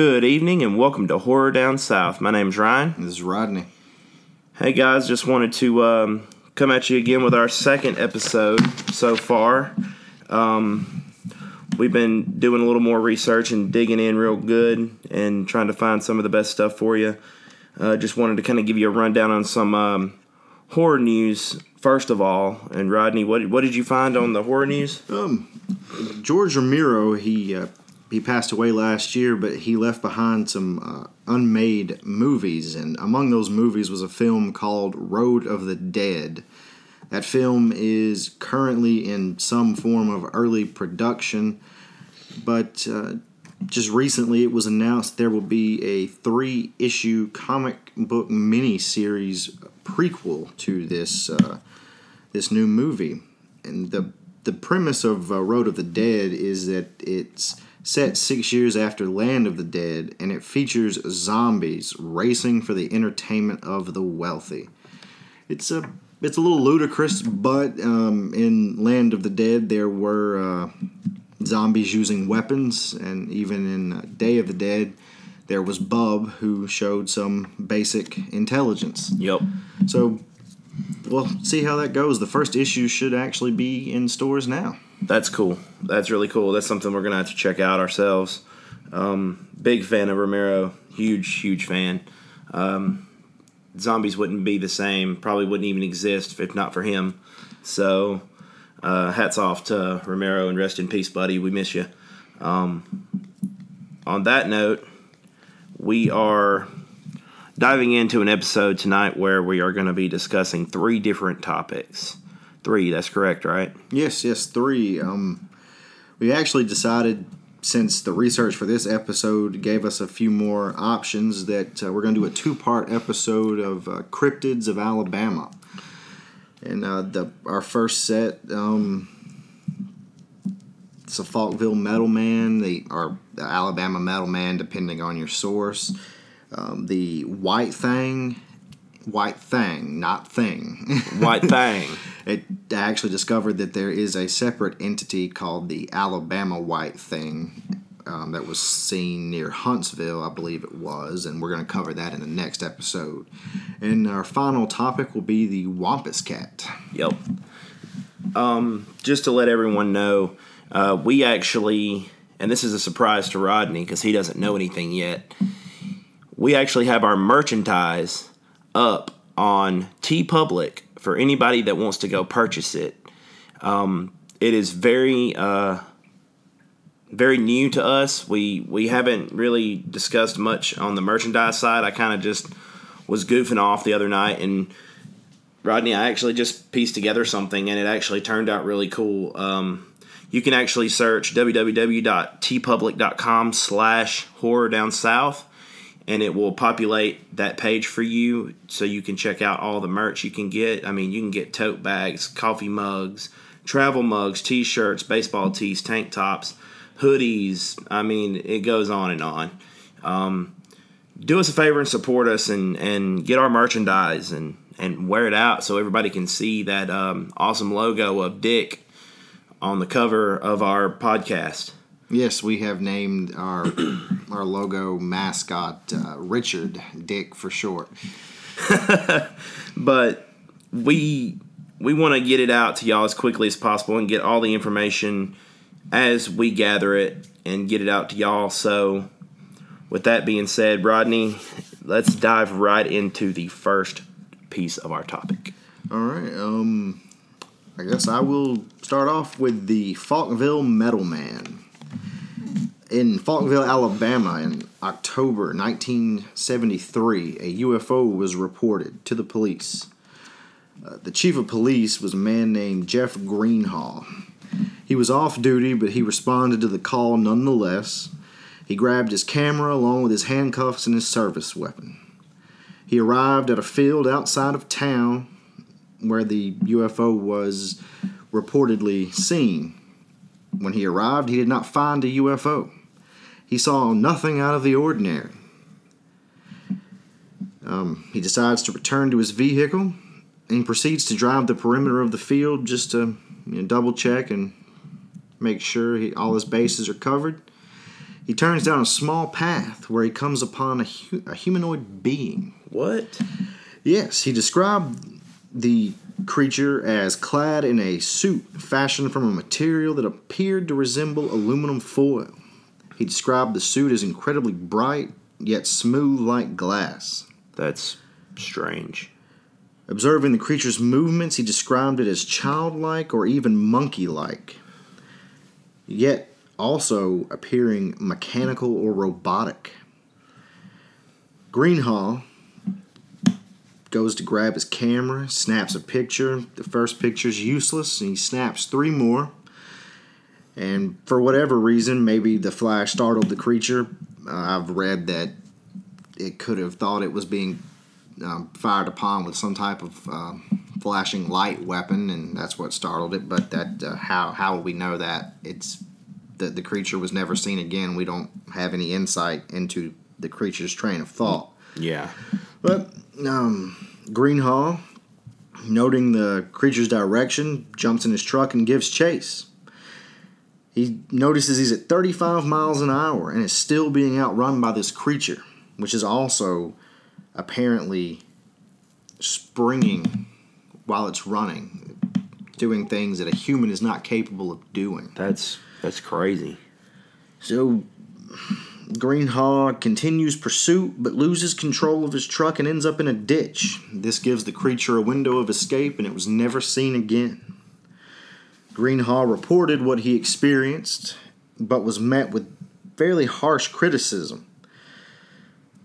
Good evening and welcome to Horror Down South. My name's Ryan. This is Rodney. Hey guys, just wanted to um, come at you again with our second episode so far. Um, we've been doing a little more research and digging in real good and trying to find some of the best stuff for you. Uh, just wanted to kind of give you a rundown on some um, horror news first of all. And Rodney, what what did you find on the horror news? Um, George Romero, he uh, he passed away last year, but he left behind some uh, unmade movies, and among those movies was a film called Road of the Dead. That film is currently in some form of early production, but uh, just recently it was announced there will be a three issue comic book miniseries prequel to this uh, this new movie. And the the premise of uh, Road of the Dead is that it's set six years after Land of the Dead, and it features zombies racing for the entertainment of the wealthy. It's a it's a little ludicrous, but um, in Land of the Dead there were uh, zombies using weapons, and even in Day of the Dead there was Bub who showed some basic intelligence. Yep. So we'll see how that goes. The first issue should actually be in stores now. That's cool. That's really cool. That's something we're gonna have to check out ourselves. Um, big fan of Romero. Huge, huge fan. Um, zombies wouldn't be the same. Probably wouldn't even exist if not for him. So, uh, hats off to Romero and rest in peace, buddy. We miss you. Um, on that note, we are diving into an episode tonight where we are going to be discussing three different topics. Three, that's correct, right? Yes, yes, three. Um, we actually decided since the research for this episode gave us a few more options that uh, we're going to do a two-part episode of uh, cryptids of Alabama, and uh, the our first set. Um, it's a Falkville Metal Man, the or the Alabama Metal Man, depending on your source. Um, the White Thing, White Thang, not Thing. White Thang. it I actually discovered that there is a separate entity called the Alabama White Thing um, that was seen near Huntsville, I believe it was, and we're going to cover that in the next episode. And our final topic will be the Wampus Cat. Yep. Um, just to let everyone know, uh, we actually, and this is a surprise to Rodney because he doesn't know anything yet. We actually have our merchandise up on TeePublic for anybody that wants to go purchase it. Um, it is very, uh, very new to us. We we haven't really discussed much on the merchandise side. I kind of just was goofing off the other night and Rodney, I actually just pieced together something and it actually turned out really cool. Um, you can actually search www.teepublic.com slash horror down south and it will populate that page for you so you can check out all the merch you can get. I mean, you can get tote bags, coffee mugs, travel mugs, t shirts, baseball tees, tank tops, hoodies. I mean, it goes on and on. Um, do us a favor and support us and, and get our merchandise and, and wear it out so everybody can see that um, awesome logo of Dick on the cover of our podcast. Yes, we have named our our logo mascot uh, Richard Dick for short. but we we want to get it out to y'all as quickly as possible and get all the information as we gather it and get it out to y'all. So, with that being said, Rodney, let's dive right into the first piece of our topic. All right. Um, I guess I will start off with the Falkville Metal Man. In Falkville, Alabama, in October 1973, a UFO was reported to the police. Uh, the chief of police was a man named Jeff Greenhaw. He was off duty, but he responded to the call nonetheless. He grabbed his camera along with his handcuffs and his service weapon. He arrived at a field outside of town where the UFO was reportedly seen. When he arrived, he did not find a UFO. He saw nothing out of the ordinary. Um, he decides to return to his vehicle and he proceeds to drive the perimeter of the field just to you know, double check and make sure he, all his bases are covered. He turns down a small path where he comes upon a, hu- a humanoid being. What? Yes, he described the creature as clad in a suit fashioned from a material that appeared to resemble aluminum foil. He described the suit as incredibly bright, yet smooth like glass. That's strange. Observing the creature's movements, he described it as childlike or even monkey like, yet also appearing mechanical or robotic. Greenhaw goes to grab his camera, snaps a picture. The first picture's useless, and he snaps three more. And for whatever reason, maybe the flash startled the creature. Uh, I've read that it could have thought it was being um, fired upon with some type of um, flashing light weapon, and that's what startled it. But that uh, how how will we know that it's that the creature was never seen again? We don't have any insight into the creature's train of thought. Yeah. But um, Greenhaw, noting the creature's direction, jumps in his truck and gives chase. He notices he's at 35 miles an hour and is still being outrun by this creature, which is also apparently springing while it's running, doing things that a human is not capable of doing. That's that's crazy. So Greenhaw continues pursuit but loses control of his truck and ends up in a ditch. This gives the creature a window of escape and it was never seen again. Greenhaw reported what he experienced but was met with fairly harsh criticism.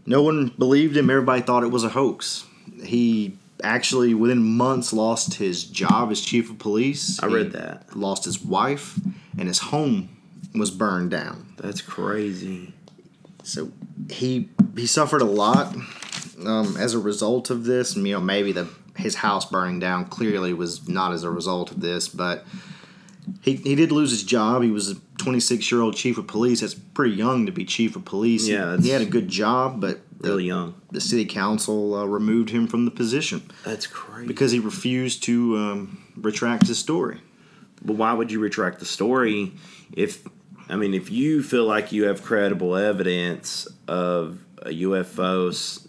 No one believed him, everybody thought it was a hoax. He actually, within months, lost his job as chief of police. I He read that. Lost his wife, and his home was burned down. That's crazy. So he he suffered a lot um, as a result of this. You know, maybe the his house burning down clearly was not as a result of this, but he he did lose his job. He was a 26 year old chief of police. That's pretty young to be chief of police. Yeah, he, he had a good job, but the, Really young. the city council uh, removed him from the position That's crazy. because he refused to um, retract his story. But why would you retract the story if I mean if you feel like you have credible evidence of a UFO,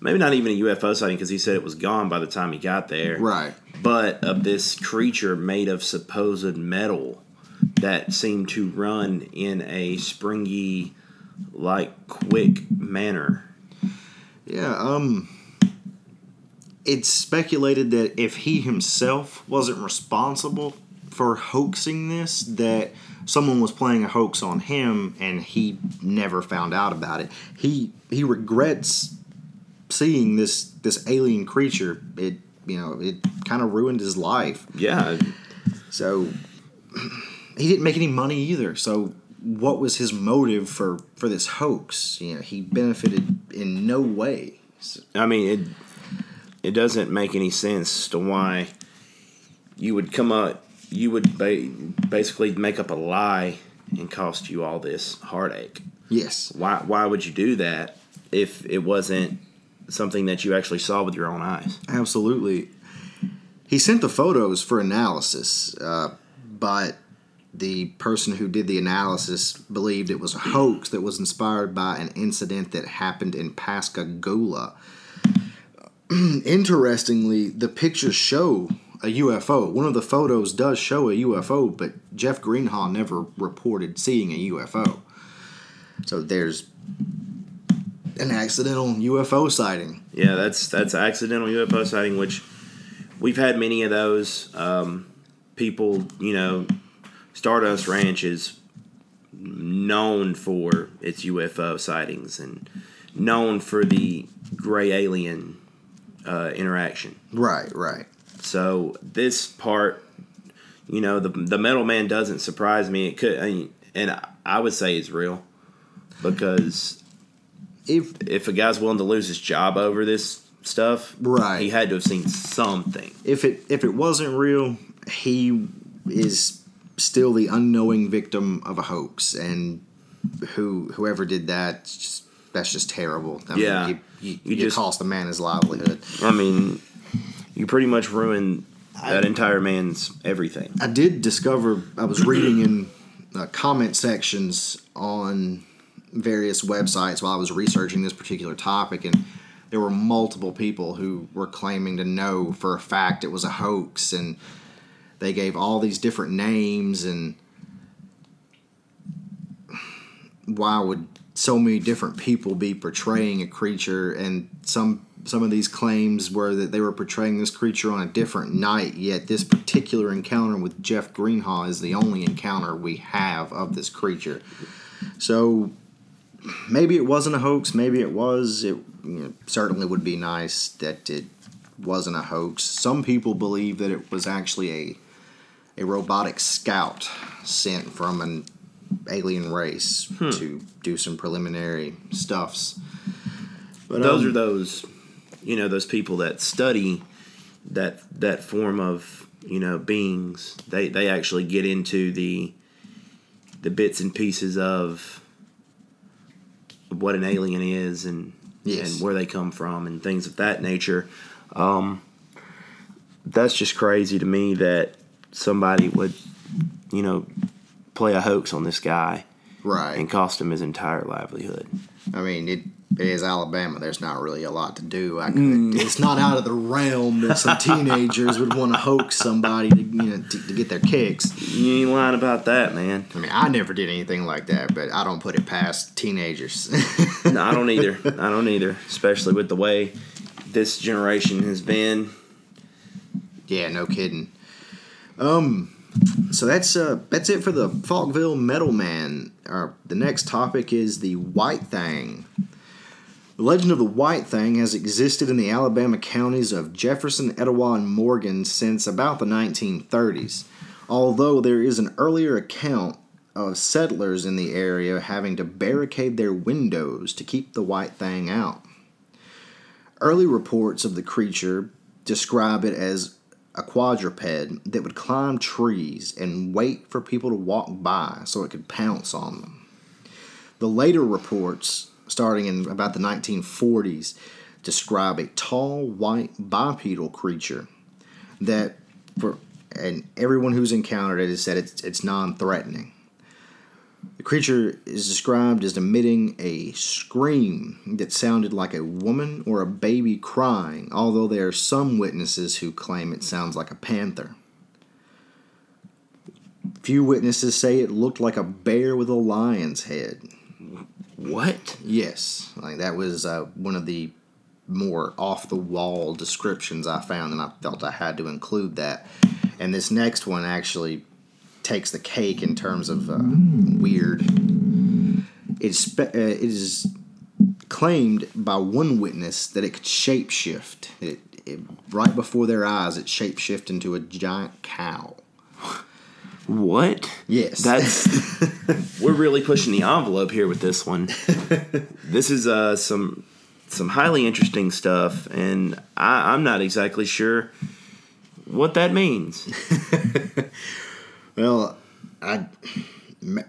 maybe not even a UFO sighting because he said it was gone by the time he got there, Right. But of this creature made of supposed metal that seemed to run in a springy, like quick manner. Yeah, um it's speculated that if he himself wasn't responsible for hoaxing this, that someone was playing a hoax on him and he never found out about it. He he regrets seeing this this alien creature. It you know, it kind of ruined his life. Yeah, So he didn't make any money either. So what was his motive for for this hoax? You know, he benefited in no way. I mean it. It doesn't make any sense to why you would come up. You would ba- basically make up a lie and cost you all this heartache. Yes. Why? Why would you do that if it wasn't something that you actually saw with your own eyes? Absolutely. He sent the photos for analysis, uh, but the person who did the analysis believed it was a hoax that was inspired by an incident that happened in Pascagoula. Interestingly, the pictures show a UFO. One of the photos does show a UFO, but Jeff Greenhaw never reported seeing a UFO. So there's an accidental UFO sighting. Yeah, that's that's accidental UFO sighting, which we've had many of those. Um, people, you know, Stardust Ranch is known for its UFO sightings and known for the gray alien uh, interaction. Right, right. So this part, you know, the the metal man doesn't surprise me. It could, I mean, and I would say it's real because If if a guy's willing to lose his job over this stuff, Right. he had to have seen something. if it if it wasn't real, he is still the unknowing victim of a hoax, and who whoever did that, just, that's just terrible. I Yeah. you, you, You you just- cost the man his livelihood. I mean, you pretty much ruined that entire man's everything. I did discover I was reading in uh, comment sections on various websites while I was researching this particular topic, and there were multiple people who were claiming to know for a fact it was a hoax, and they gave all these different names, and why would so many different people be portraying a creature? And some some of these claims were that they were portraying this creature on a different night yet this particular encounter with jeff greenhaw is the only encounter we have of this creature. So maybe it wasn't a hoax maybe it was it you know, certainly would be nice that it wasn't a hoax. Some people believe that it was actually a a robotic scout sent from an alien race to do some preliminary stuffs. But those um, are those you know those people that study that that form of you know beings. They they actually get into the the bits and pieces of what an alien is and Yes. and where they come from and things of that nature um that's just crazy to me that somebody would you know play a hoax on this guy right. and cost him his entire livelihood I mean, it, it is Alabama. There's not really a lot to do. I could, It's not out of the realm that some teenagers would want to hoax somebody to, you know, to, to get their kicks. you ain't lying about that man I mean, I never did anything like that, but I don't put it past teenagers. No, I don't either. I don't either, especially with the way this generation has been. Yeah, no kidding. Um, so that's uh that's it for the Falkville Metal Man. Our the next topic is the White Thing. The legend of the White Thing has existed in the Alabama counties of Jefferson, Etowah, and Morgan since about the 1930s. Although there is an earlier account of settlers in the area having to barricade their windows to keep the White Thing out. Early reports of the creature describe it as a quadruped that would climb trees and wait for people to walk by so it could pounce on them. The later reports, starting in about the 1940s, describe a tall white bipedal creature that, for and everyone who's encountered it has said it's, it's non-threatening. The creature is described as emitting a scream that sounded like a woman or a baby crying, although there are some witnesses who claim it sounds like a panther. Few witnesses say it looked like a bear with a lion's head. What? Yes, like that was uh, one of the more off the wall descriptions I found, and I felt I had to include that. And this next one actually takes the cake in terms of uh, weird. It's spe- uh, it is claimed by one witness that it could shapeshift. It, it right before their eyes, it shapeshift into a giant cow. What? Yes, That's we're really pushing the envelope here with this one. this is uh, some some highly interesting stuff, and I, I'm not exactly sure what that means. Well, I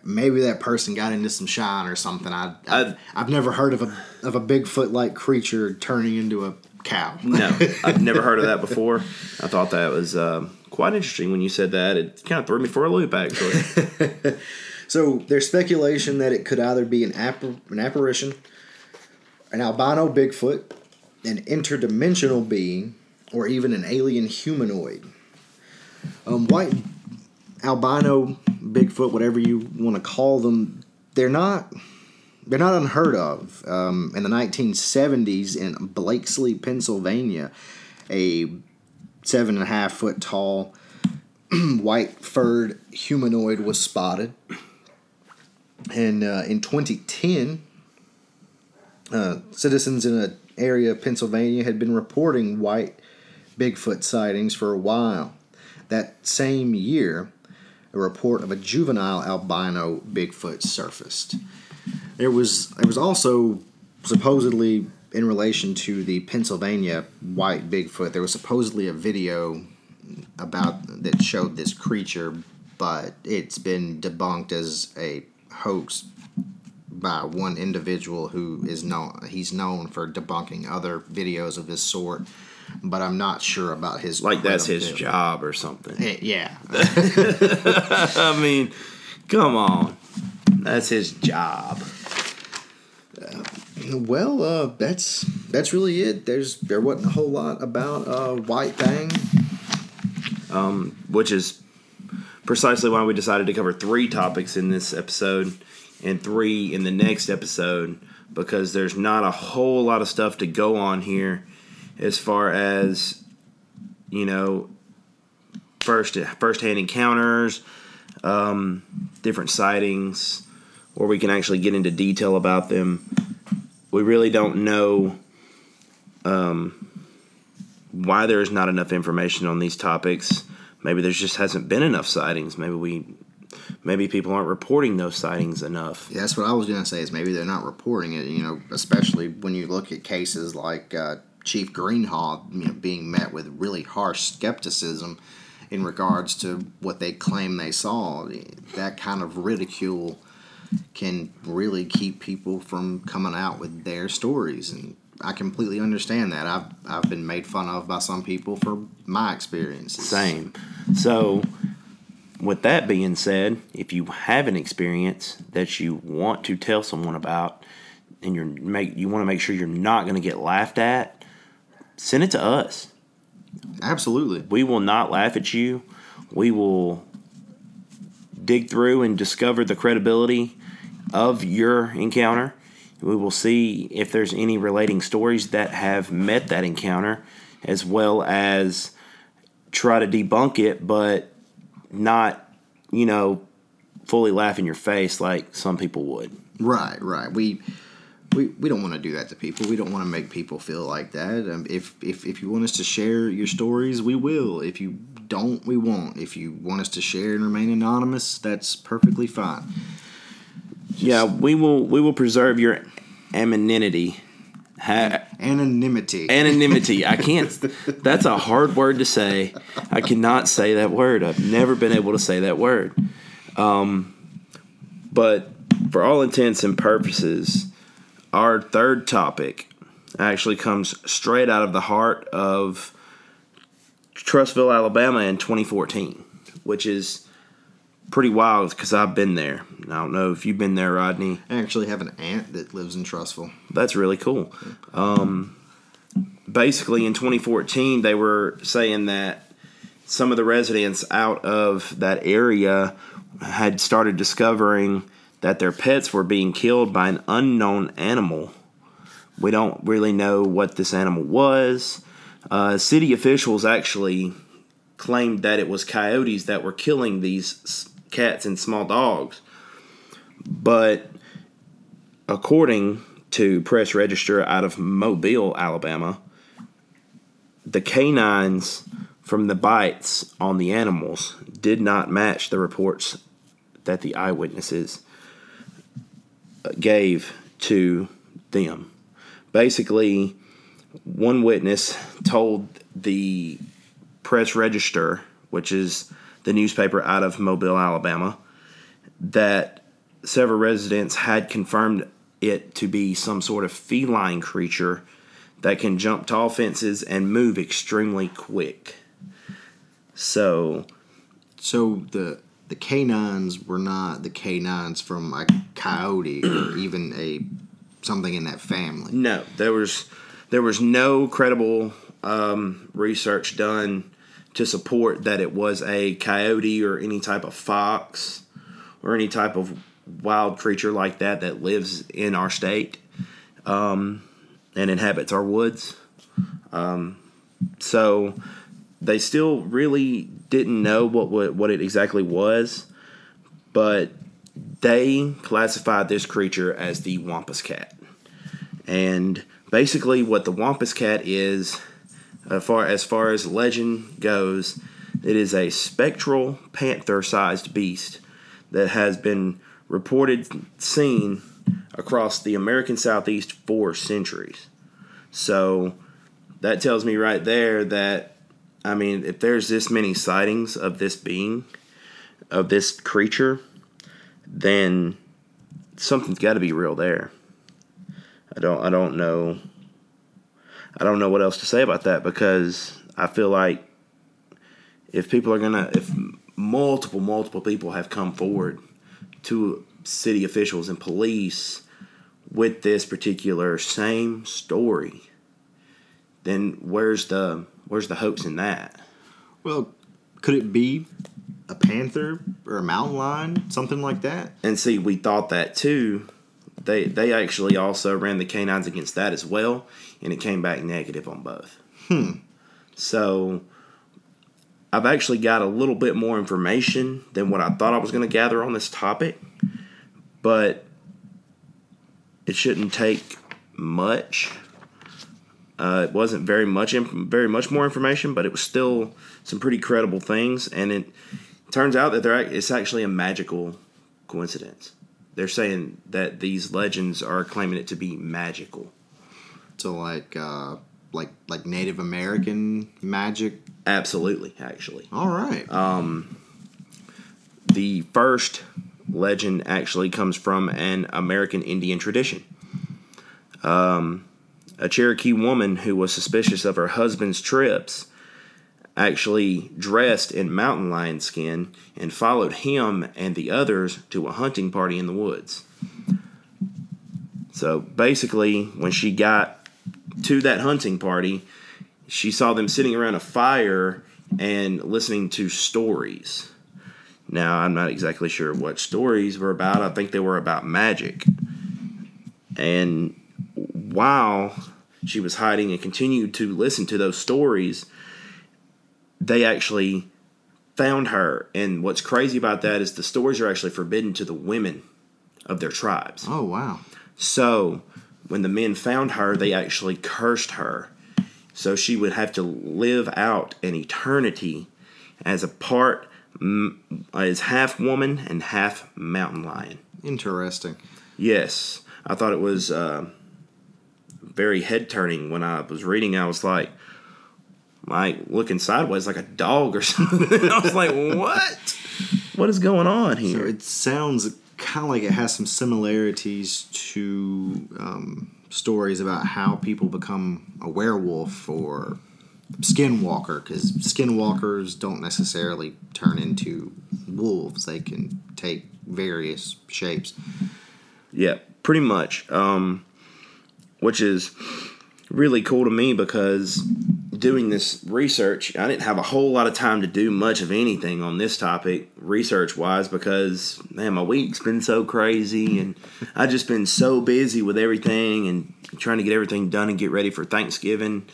maybe that person got into some shine or something. I, I I've- I've never heard of a of a Bigfoot like creature turning into a cow. No, I've never heard of that before. I thought that was um, quite interesting when you said that. It kind of threw me for a loop, actually. So there's speculation that it could either be an appar- an apparition, an albino Bigfoot, an interdimensional being, or even an alien humanoid. Um, white albino Bigfoot, whatever you want to call them, they're not they're not unheard of. Um, in the 1970s, in Blakeslee, Pennsylvania, a seven and a half foot tall white furred humanoid was spotted. And uh, in 2010, uh, citizens in an area of Pennsylvania had been reporting white Bigfoot sightings for a while. That same year, a report of a juvenile albino Bigfoot surfaced. There was there was also supposedly in relation to the Pennsylvania white Bigfoot. There was supposedly a video about that showed this creature, but it's been debunked as a hoax by one individual who is known. He's known for debunking other videos of this sort, but I'm not sure about his like that's his job or something. Eh, Yeah, I mean, come on, that's his job. Well, uh, that's that's really it. There's there wasn't a whole lot about uh, White Thang. which is precisely why we decided to cover three topics in this episode and three in the next episode because there's not a whole lot of stuff to go on here as far as you know first first hand encounters um, different sightings where we can actually get into detail about them we really don't know um, why there's not enough information on these topics maybe there just hasn't been enough sightings maybe we maybe people aren't reporting those sightings enough Yeah, that's what I was gonna say. Is maybe they're not reporting it. You know, especially when you look at cases like uh, Chief Greenhaw, you know, being met with really harsh skepticism in regards to what they claim they saw. That kind of ridicule can really keep people from coming out with their stories, and I completely understand that. I've I've been made fun of by some people for my experiences. same so with that being said if you have an experience that you want to tell someone about and you're make you want to make sure you're not going to get laughed at send it to us Absolutely. we will not laugh at you we will dig through and discover the credibility of your encounter we will see if there's any relating stories that have met that encounter as well as try to debunk it but not you know fully laugh in your face like some people would Right, right. We we, we don't want to do that to people. We don't want to make people feel like that. Um, if, if if you want us to share your stories, we will. If you don't, we won't. If you want us to share and remain anonymous, that's perfectly fine. Yeah we will we will preserve your anonymity. Ha- Anonymity. anonymity. I can't that's a hard word to say. I cannot say that word. I've never been able to say that word. Um, but for all intents and purposes our third topic actually comes straight out of the heart of Trussville, Alabama in 2014, which is pretty wild because I've been there. I don't know if you've been there, Rodney. I actually have an aunt that lives in Trussville. That's really cool. Um, basically, in 2014, they were saying that some of the residents out of that area had started discovering that their pets were being killed by an unknown animal. We don't really know what this animal was. Uh, city officials actually claimed that it was coyotes that were killing these cats and small dogs. But according to Press Register out of Mobile, Alabama, the canines from the bites on the animals did not match the reports that the eyewitnesses uh, gave to them. Basically, one witness told the Press Register, which is the newspaper out of Mobile, Alabama, that several residents had confirmed it to be some sort of feline creature that can jump tall fences and move extremely quick. So, So the the canines were not the canines from a coyote or even a something in that family. no, there was there was no credible um, research done to support that it was a coyote or any type of fox or any type of wild creature like that that lives in our state um, and inhabits our woods. Um, so they still really didn't know what, what what it exactly was, but they classified this creature as the Wampus cat. And basically, what the Wampus cat is, as far as far as legend goes, it is a spectral panther-sized beast that has been reported seen across the American Southeast for centuries. So that tells me right there that I mean, if there's this many sightings of this being, of this creature, then something's got to be real there. I don't I don't know I don't know what else to say about that because I feel like if people are to if multiple multiple people have come forward to city officials and police with this particular same story, then where's the where's the hoax in that? Well, could it be a panther or a mountain lion, something like that? And see, we thought that too. They they actually also ran the canines against that as well, and it came back negative on both. Hmm. So I've actually got a little bit more information than what I thought I was going to gather on this topic, but it shouldn't take much. Uh, it wasn't very much, inf- very much more information, but it was still some pretty credible things, and it turns out that they're, it's actually a magical coincidence. They're saying that these legends are claiming it to be magical. So like uh like like Native American magic. Absolutely, actually. All right. Um, the first legend actually comes from an American Indian tradition. Um, a Cherokee woman who was suspicious of her husband's trips actually dressed in mountain lion skin and followed him and the others to a hunting party in the woods. So basically, when she got to that hunting party, she saw them sitting around a fire and listening to stories. Now, I'm not exactly sure what stories were about. I think they were about magic. And while she was hiding and continued to listen to those stories, they actually found her. And what's crazy about that is the stories are actually forbidden to the women of their tribes. oh wow. So when the men found her, they actually cursed her. So she would have to live out an eternity as a part, as half woman and half mountain lion. Interesting. Yes, I thought it was uh, very head turning when I was reading. I was like, like looking sideways like a dog or something. I was like, what? What is going on So here? it sounds kind of like it has some similarities to um, stories about how people become a werewolf or skinwalker, because skinwalkers don't necessarily turn into wolves. They can take various shapes. Yeah, pretty much. Um, which is really cool to me because doing this research, I didn't have a whole lot of time to do much of anything on this topic research wise because man, my week's been so crazy and I've just been so busy with everything and trying to get everything done and get ready for Thanksgiving.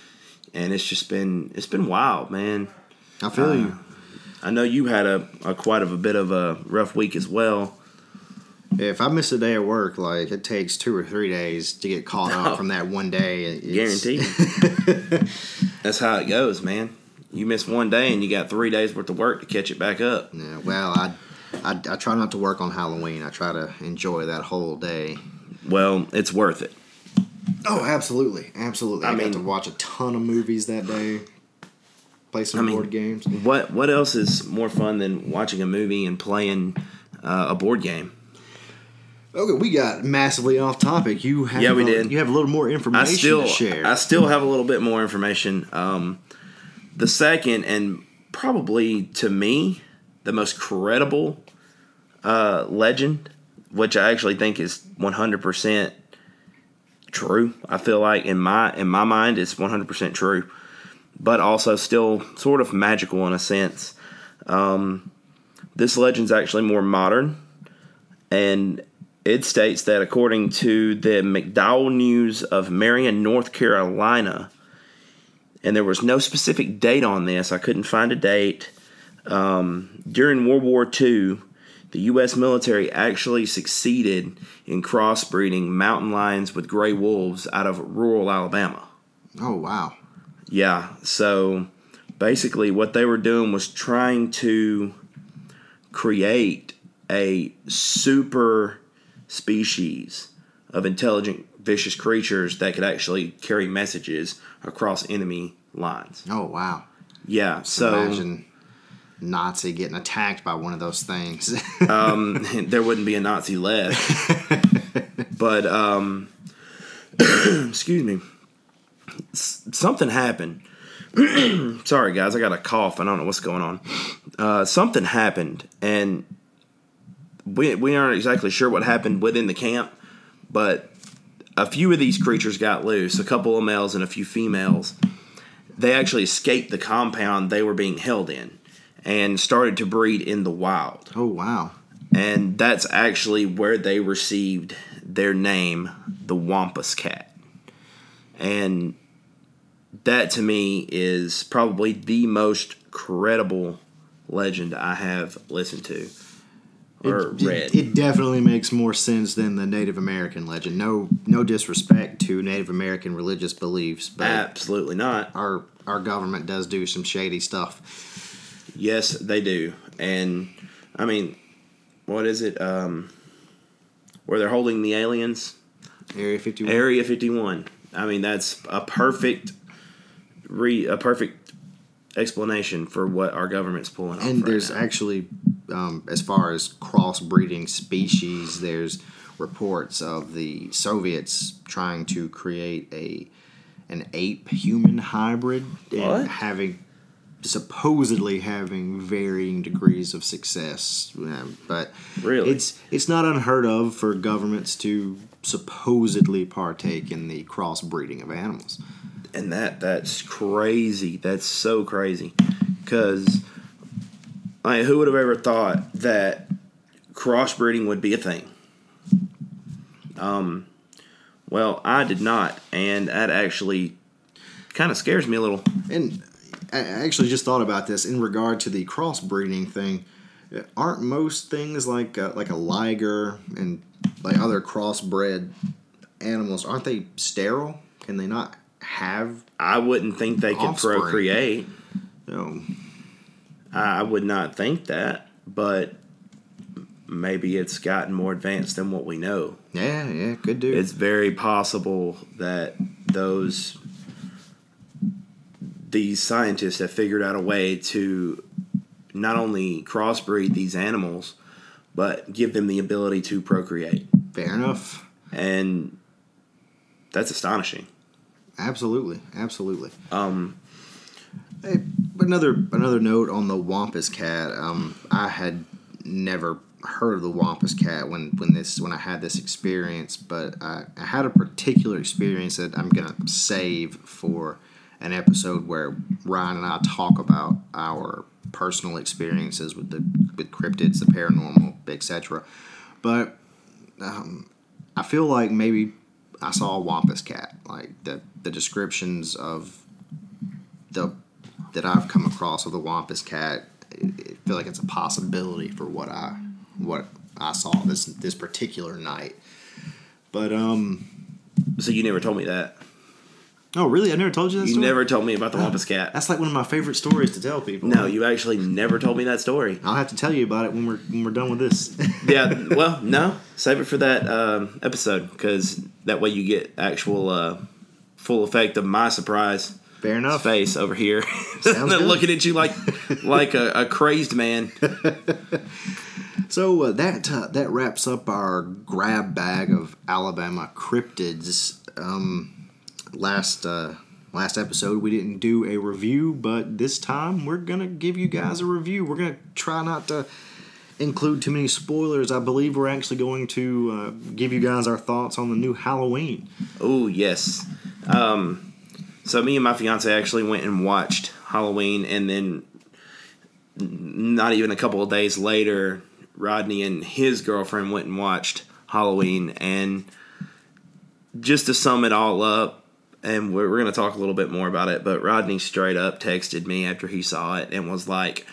And it's just been it's been wild, man. I feel Uh, you. I know you had a, a quite of a bit of a rough week as well. If I miss a day of work, like it takes two or three days to get caught up from that one day. It's- Guaranteed. That's how it goes, man. You miss one day and you got three days worth of work to catch it back up. Yeah, well, I, I I try not to work on Halloween. I try to enjoy that whole day. Well, it's worth it. Oh, absolutely, absolutely. I, I got mean- to watch a ton of movies that day. Play some I mean- board games. What What else is more fun than watching a movie and playing uh, a board game? Okay, we got massively off topic. You have Yeah, we uh, did. You have a little more I information still to share. I still have a little bit more information. Um, the second and probably to me the most credible uh, legend, which I actually think is one hundred percent true. I feel like in my in my mind it's one hundred percent true, but also still sort of magical in a sense. Um, this legend's actually more modern, and it states that according to the McDowell News of Marion, North Carolina, and there was no specific date on this, I couldn't find a date. Um, during World War II, the U.S. military actually succeeded in crossbreeding mountain lions with gray wolves out of rural Alabama. oh wow! Yeah, so basically, what they were doing was trying to create a super species of intelligent, vicious creatures that could actually carry messages across enemy lines. Oh wow! Yeah, so Imagine Nazi getting attacked by one of those things. um, there wouldn't be a Nazi left. but um, excuse me, S- something happened. Sorry, guys, I got a cough. I don't know what's going on. Uh, something happened, and we we aren't exactly sure what happened within the camp, but a few of these creatures got loose, a couple of males and a few females. They actually escaped the compound they were being held in and started to breed in the wild. Oh wow. And that's actually where they received their name, the Wampus Cat. And that to me is probably the most credible legend I have listened to or it, read. It, it definitely makes more sense than the Native American legend. No, no disrespect to Native American religious beliefs, but Absolutely not. our our government does do some shady stuff. Yes, they do. And I mean, what is it? Um, where they're holding the aliens? Area fifty one. Area 51. I mean, that's a perfect re a perfect explanation for what our government's pulling off. and right there's now. actually, um, as far as crossbreeding species, there's reports of the Soviets trying to create a an ape human hybrid and having supposedly having varying degrees of success. But Really? it's it's not unheard of for governments to supposedly partake in the crossbreeding of animals. And that that's crazy. That's so crazy. Because, like, who would have ever thought that crossbreeding would be a thing? Um, well, I did not, and that actually kind of scares me a little. And I I actually just thought about this in regard to the crossbreeding thing. Aren't most things like uh, like a liger and like other crossbred animals aren't they sterile? Can they not have? I wouldn't think they could Offspring. procreate. Oh. You know, I would not think that, but maybe it's gotten more advanced than what we know. yeah, yeah, good dude. It's very possible that those these scientists have figured out a way to not only crossbreed these animals, but give them the ability to procreate. Fair enough. And that's astonishing. Absolutely, absolutely. Um, Hey, another another note on the Wampus cat. Um, I had never heard of the Wampus cat when when this when I had this experience, but I, I had a particular experience that I'm gonna save for an episode where Ryan and I talk about our personal experiences with the with cryptids, the paranormal, etc. But um, I feel like maybe I saw a Wampus cat. Like the the descriptions of the that I've come across of the Wampus cat, I feel like it's a possibility for what I what I saw this this particular night. But um, so you never told me that. Oh really? I never told you that. You story? never told me about the Wampus cat. That's like one of my favorite stories to tell people. No, you actually never told me that story. I'll have to tell you about it when we're when we're done with this. yeah, well, no, save it for that um, episode because that way you get actual uh, full effect of my surprise Fair enough. face over here, Sounds good. looking at you like like a, a crazed man. So uh, that uh, that wraps up our grab bag of Alabama cryptids. Um, last uh, last episode we didn't do a review, but this time we're gonna give you guys a review. We're gonna try not to include too many spoilers. I believe we're actually going to uh, give you guys our thoughts on the new Halloween. Oh yes. Um, so me and my fiance actually went and watched Halloween, and then not even a couple of days later, Rodney and his girlfriend went and watched Halloween. And just to sum it all up, and we're, we're going to talk a little bit more about it, but Rodney straight up texted me after he saw it and was like,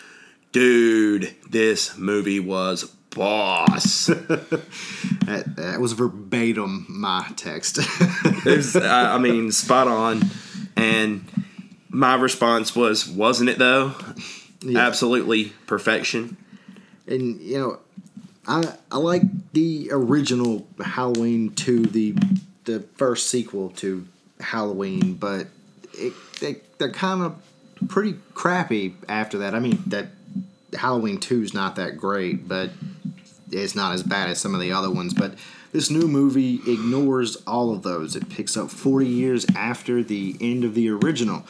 "Dude, this movie was boss." That, that was verbatim my text. Was, I I mean, spot on. And my response was, wasn't it though? Absolutely perfection. and you know, I I like the original Halloween to the the first sequel to Halloween, but it they they're kind of pretty crappy after that. I mean that Halloween two is not that great, but it's not as bad as some of the other ones. But this new movie ignores all of those. It picks up forty years after the end of the original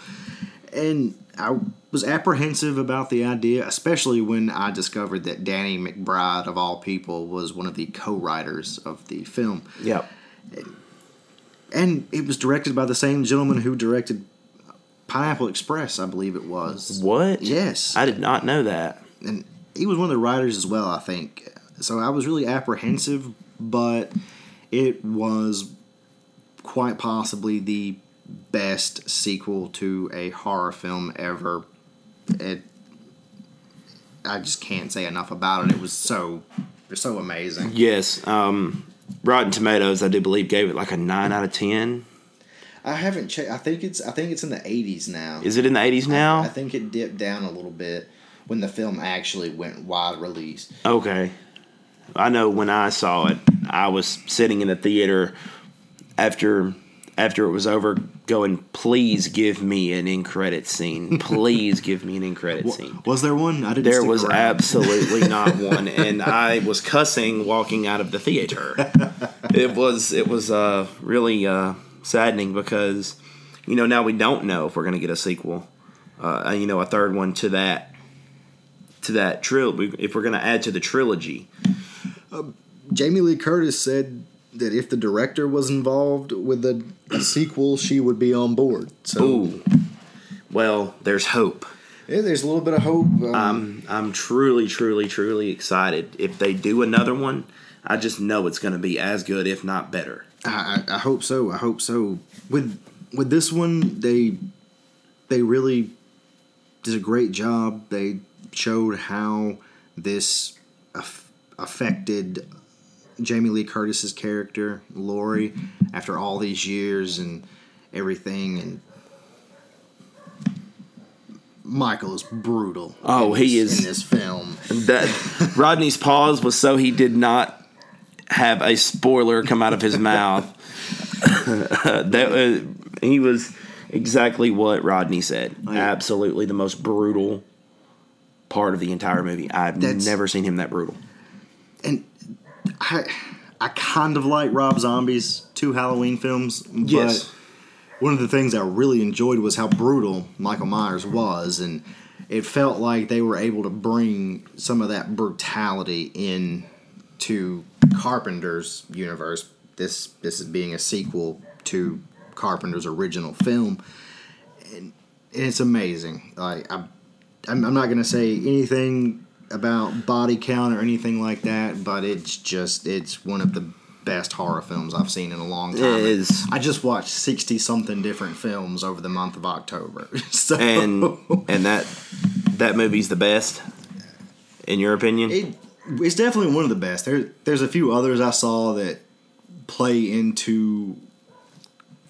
and I was apprehensive about the idea, especially when I discovered that Danny McBride, of all people, was one of the co-writers of the film. Yep. And it was directed by the same gentleman who directed Pineapple Express, I believe it was. What? Yes, I did not know that. and he was one of the writers as well, I think. So I was really apprehensive, but it was quite possibly the best sequel to a horror film ever. It, I just can't say enough about it. It was so, so amazing. Yes. Um, Rotten Tomatoes, I do believe, gave it like a nine out of ten. I haven't checked. I think it's. I think it's in the eighties now. Is it in the eighties now? I think it dipped down a little bit when the film actually went wide release. Okay. I know when I saw it, I was sitting in the theater after after it was over going, please give me an in credit scene. Please give me an in credit scene. Was there one? I didn't. There was around. absolutely not one, and I was cussing walking out of the theater. It was it was uh, really uh, saddening because you know now we don't know if we're going to get a sequel, uh, you know a third one to that to that trilogy. If we're going to add to the trilogy, Jamie Lee Curtis said that if the director was involved with a, a sequel, she would be on board. So ooh, well, there's hope. yeah, there's a little bit of hope. Um, I'm I'm truly, truly, truly excited. If they do another one, I just know it's going to be as good, if not better. I, I I hope so. I hope so. With with this one, they they really did a great job. They showed how this aff- affected Jamie Lee Curtis's character, Laurie, after all these years and everything. And Michael is brutal. Oh, he this- is- in this film. That Rodney's pause was so he did not have a spoiler come out of his mouth. that uh, he was exactly what Rodney said. Absolutely the most brutal part of the entire movie. I've That's- never seen him that brutal. and I I kind of like Rob Zombie's two Halloween films. Yes. But one of the things I really enjoyed was how brutal Michael Myers was, and it felt like they were able to bring some of that brutality in to Carpenter's universe. This this is being a sequel to Carpenter's original film, and, and it's amazing. Like I, I'm, I'm not gonna say anything about body count or anything like that, but it's just it's one of the best horror films I've seen in a long time. It is. I just watched sixty something different films over the month of October. so And and that that movie's the best in your opinion? it, it's definitely one of the best. There, there's a few others I saw that play into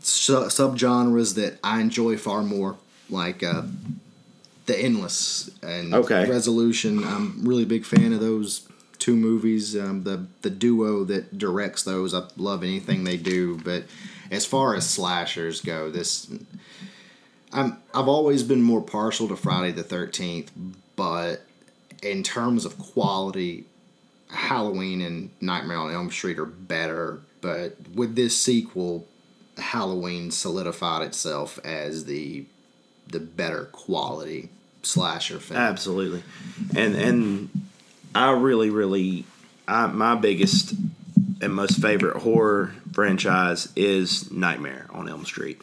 su- subgenres that I enjoy far more, like uh, the Endless and Okay. Resolution. I'm really a big fan of those two movies. Um, the the duo that directs those, I love anything they do. But as far as slashers go, this I'm I've always been more partial to Friday the Thirteenth, but in terms of quality, Halloween and Nightmare on Elm Street are better. But with this sequel, Halloween solidified itself as the the better quality slasher film. Absolutely, and and I really, really, I, my biggest and most favorite horror franchise is Nightmare on Elm Street.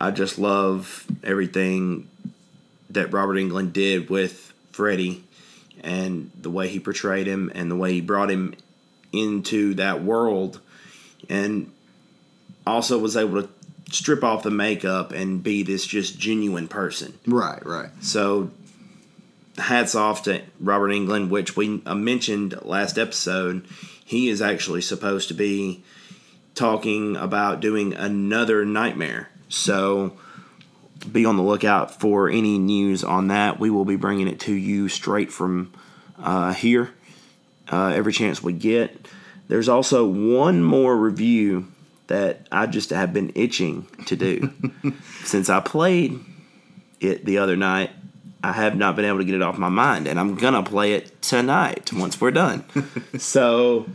I just love everything that Robert Englund did with Freddy and the way he portrayed him and the way he brought him into that world and also was able to strip off the makeup and be this just genuine person. Right, right. So, hats off to Robert Englund, which we uh, mentioned last episode. He is actually supposed to be talking about doing another Nightmare. So, be on the lookout for any news on that. We will be bringing it to you straight from uh, here uh, every chance we get. There's also one more review that I just have been itching to do since I played it the other night. I have not been able to get it off my mind, and I'm gonna play it tonight once we're done. so,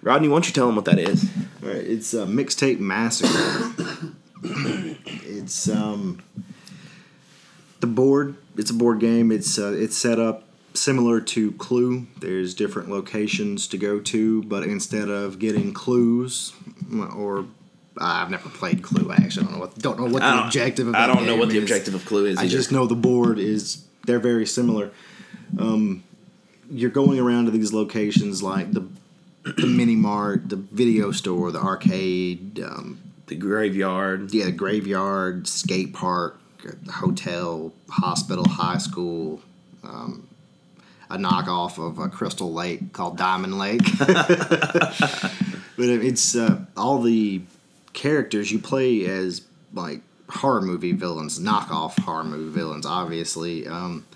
Rodney, why don't you tell them what that is? All right, it's a mixtape massacre. it's um the board. It's a board game. It's uh, it's set up similar to Clue. There's different locations to go to, but instead of getting clues or I've never played Clue. I actually don't know what don't know what I the don't- objective of I don't know what the is. objective of Clue is. I either. just know the board is they're very similar. Um, you're going around to these locations like the the mini mart, the video store, the arcade, um, the graveyard. yeah, the graveyard, skate park, hotel, hospital, high school. Um, a knockoff of a Crystal Lake called Diamond Lake. but it's uh, all the characters you play as like horror movie villains, knockoff horror movie villains, obviously. Um,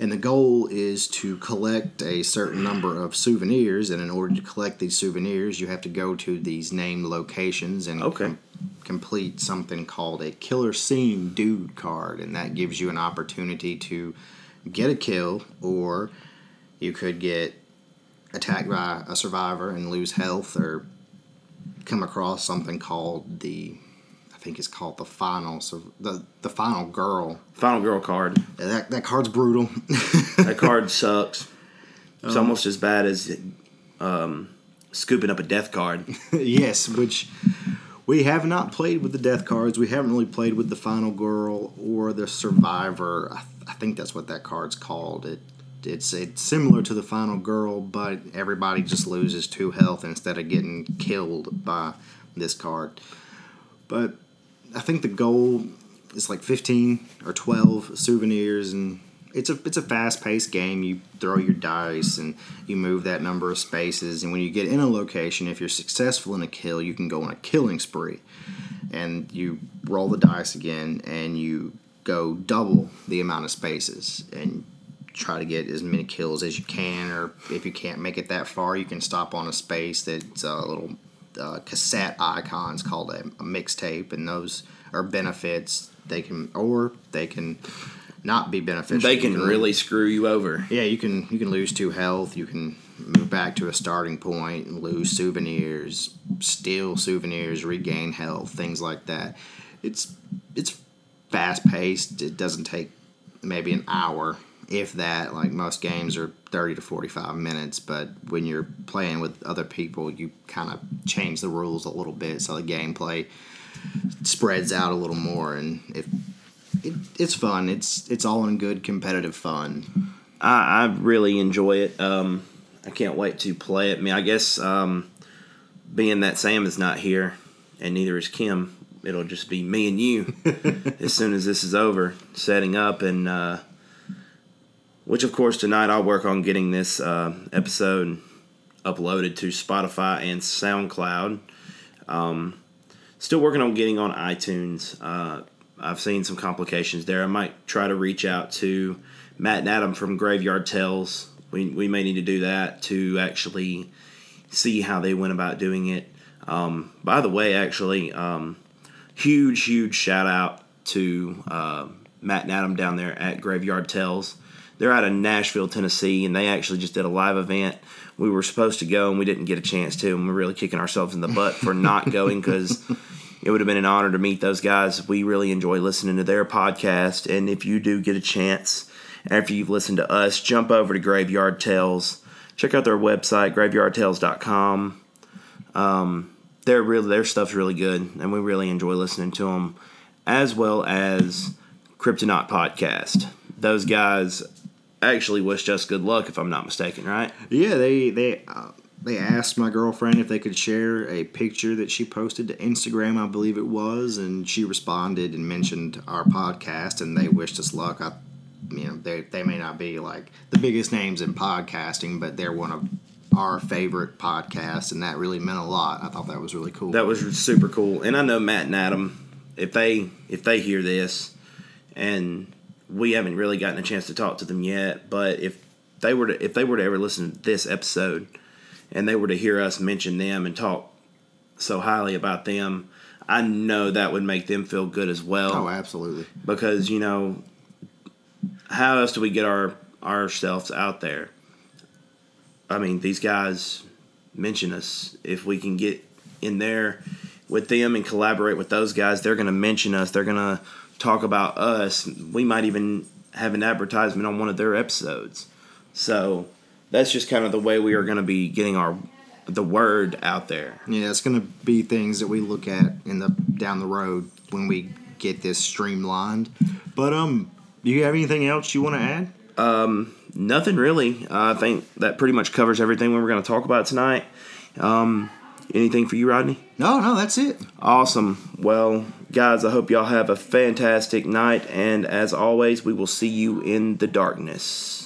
and the goal is to collect a certain number of souvenirs. And in order to collect these souvenirs, you have to go to these named locations and Okay. com- complete something called a killer scene dude card. And that gives you an opportunity to get a kill, or you could get attacked by a survivor and lose health, or come across something called the. I think it's called the final, so the the final girl. Final girl card. That that card's brutal. That card sucks. It's Um, almost as bad as um, scooping up a death card. yes, which we have not played with the death cards. We haven't really played with the final girl or the survivor. I, I think that's what that card's called. It it's it's similar to the final girl, but everybody just loses two health instead of getting killed by this card. But I think the goal is like 15 or 12 souvenirs and it's a it's a fast paced game. You throw your dice and you move that number of spaces and when you get in a location if you're successful in a kill, you can go on a killing spree. And you roll the dice again and you go double the amount of spaces and try to get as many kills as you can or if you can't make it that far, you can stop on a space that's a little uh, cassette icons called a, a mixtape, and those are benefits. They can, or they can not be beneficial. They can really screw you over. yeah. You can you can lose two health. You can move back to a starting point and lose souvenirs, steal souvenirs, regain health, things like that. It's it's fast paced. It doesn't take maybe an hour, if that. Like most games are thirty to forty five minutes, but when you're playing with other people, you kind of change the rules a little bit so the gameplay spreads out a little more, and it, it it's fun. It's it's all in good competitive fun. I, I really enjoy it. Um, I can't wait to play it. I mean, I guess um, being that Sam is not here, and neither is Kim, it'll just be me and you as soon as this is over, setting up and. Uh, which, of course, tonight I'll work on getting this uh, episode uploaded to Spotify and SoundCloud. Um, still working on getting on iTunes. Uh, I've seen some complications there. I might try to reach out to Matt and Adam from Graveyard Tales. We, we may need to do that to actually see how they went about doing it. Um, by the way, actually, um, huge, huge shout out to uh, Matt and Adam down there at Graveyard Tales. They're out of Nashville, Tennessee, and they actually just did a live event. We were supposed to go, and we didn't get a chance to, and we're really kicking ourselves in the butt for not going because it would have been an honor to meet those guys. We really enjoy listening to their podcast, and if you do get a chance after you've listened to us, jump over to Graveyard Tales. Check out their website, graveyardtales.com. Um, they're really their stuff's really good, and we really enjoy listening to them, as well as Cryptonaut Podcast. Those guys actually wished us good luck, if I'm not mistaken, right? Yeah, they they uh, they asked my girlfriend if they could share a picture that she posted to Instagram, I believe it was, and she responded and mentioned our podcast, and they wished us luck. I, you know, they they may not be like the biggest names in podcasting, but they're one of our favorite podcasts, and that really meant a lot. I thought that was really cool. That was super cool, and I know Matt and Adam. If they if they hear this, and we haven't really gotten a chance to talk to them yet, but if they were to if they were to ever listen to this episode, and they were to hear us mention them and talk so highly about them, I know that would make them feel good as well. oh, absolutely. because you know how else do we get our ourselves out there i mean these guys mention us if we can get in there with them and collaborate with those guys they're going to mention us they're going to talk about us we might even have an advertisement on one of their episodes so that's just kind of the way we are going to be getting our the word out there. Yeah, it's going to be things that we look at in the down the road when we get this streamlined. But um, do you have anything else you want to add? Um, nothing really. Uh, I think that pretty much covers everything we were going to talk about tonight. Um, anything for you, Rodney? No, no, that's it. Awesome. Well, guys, I hope y'all have a fantastic night. And as always, we will see you in the darkness.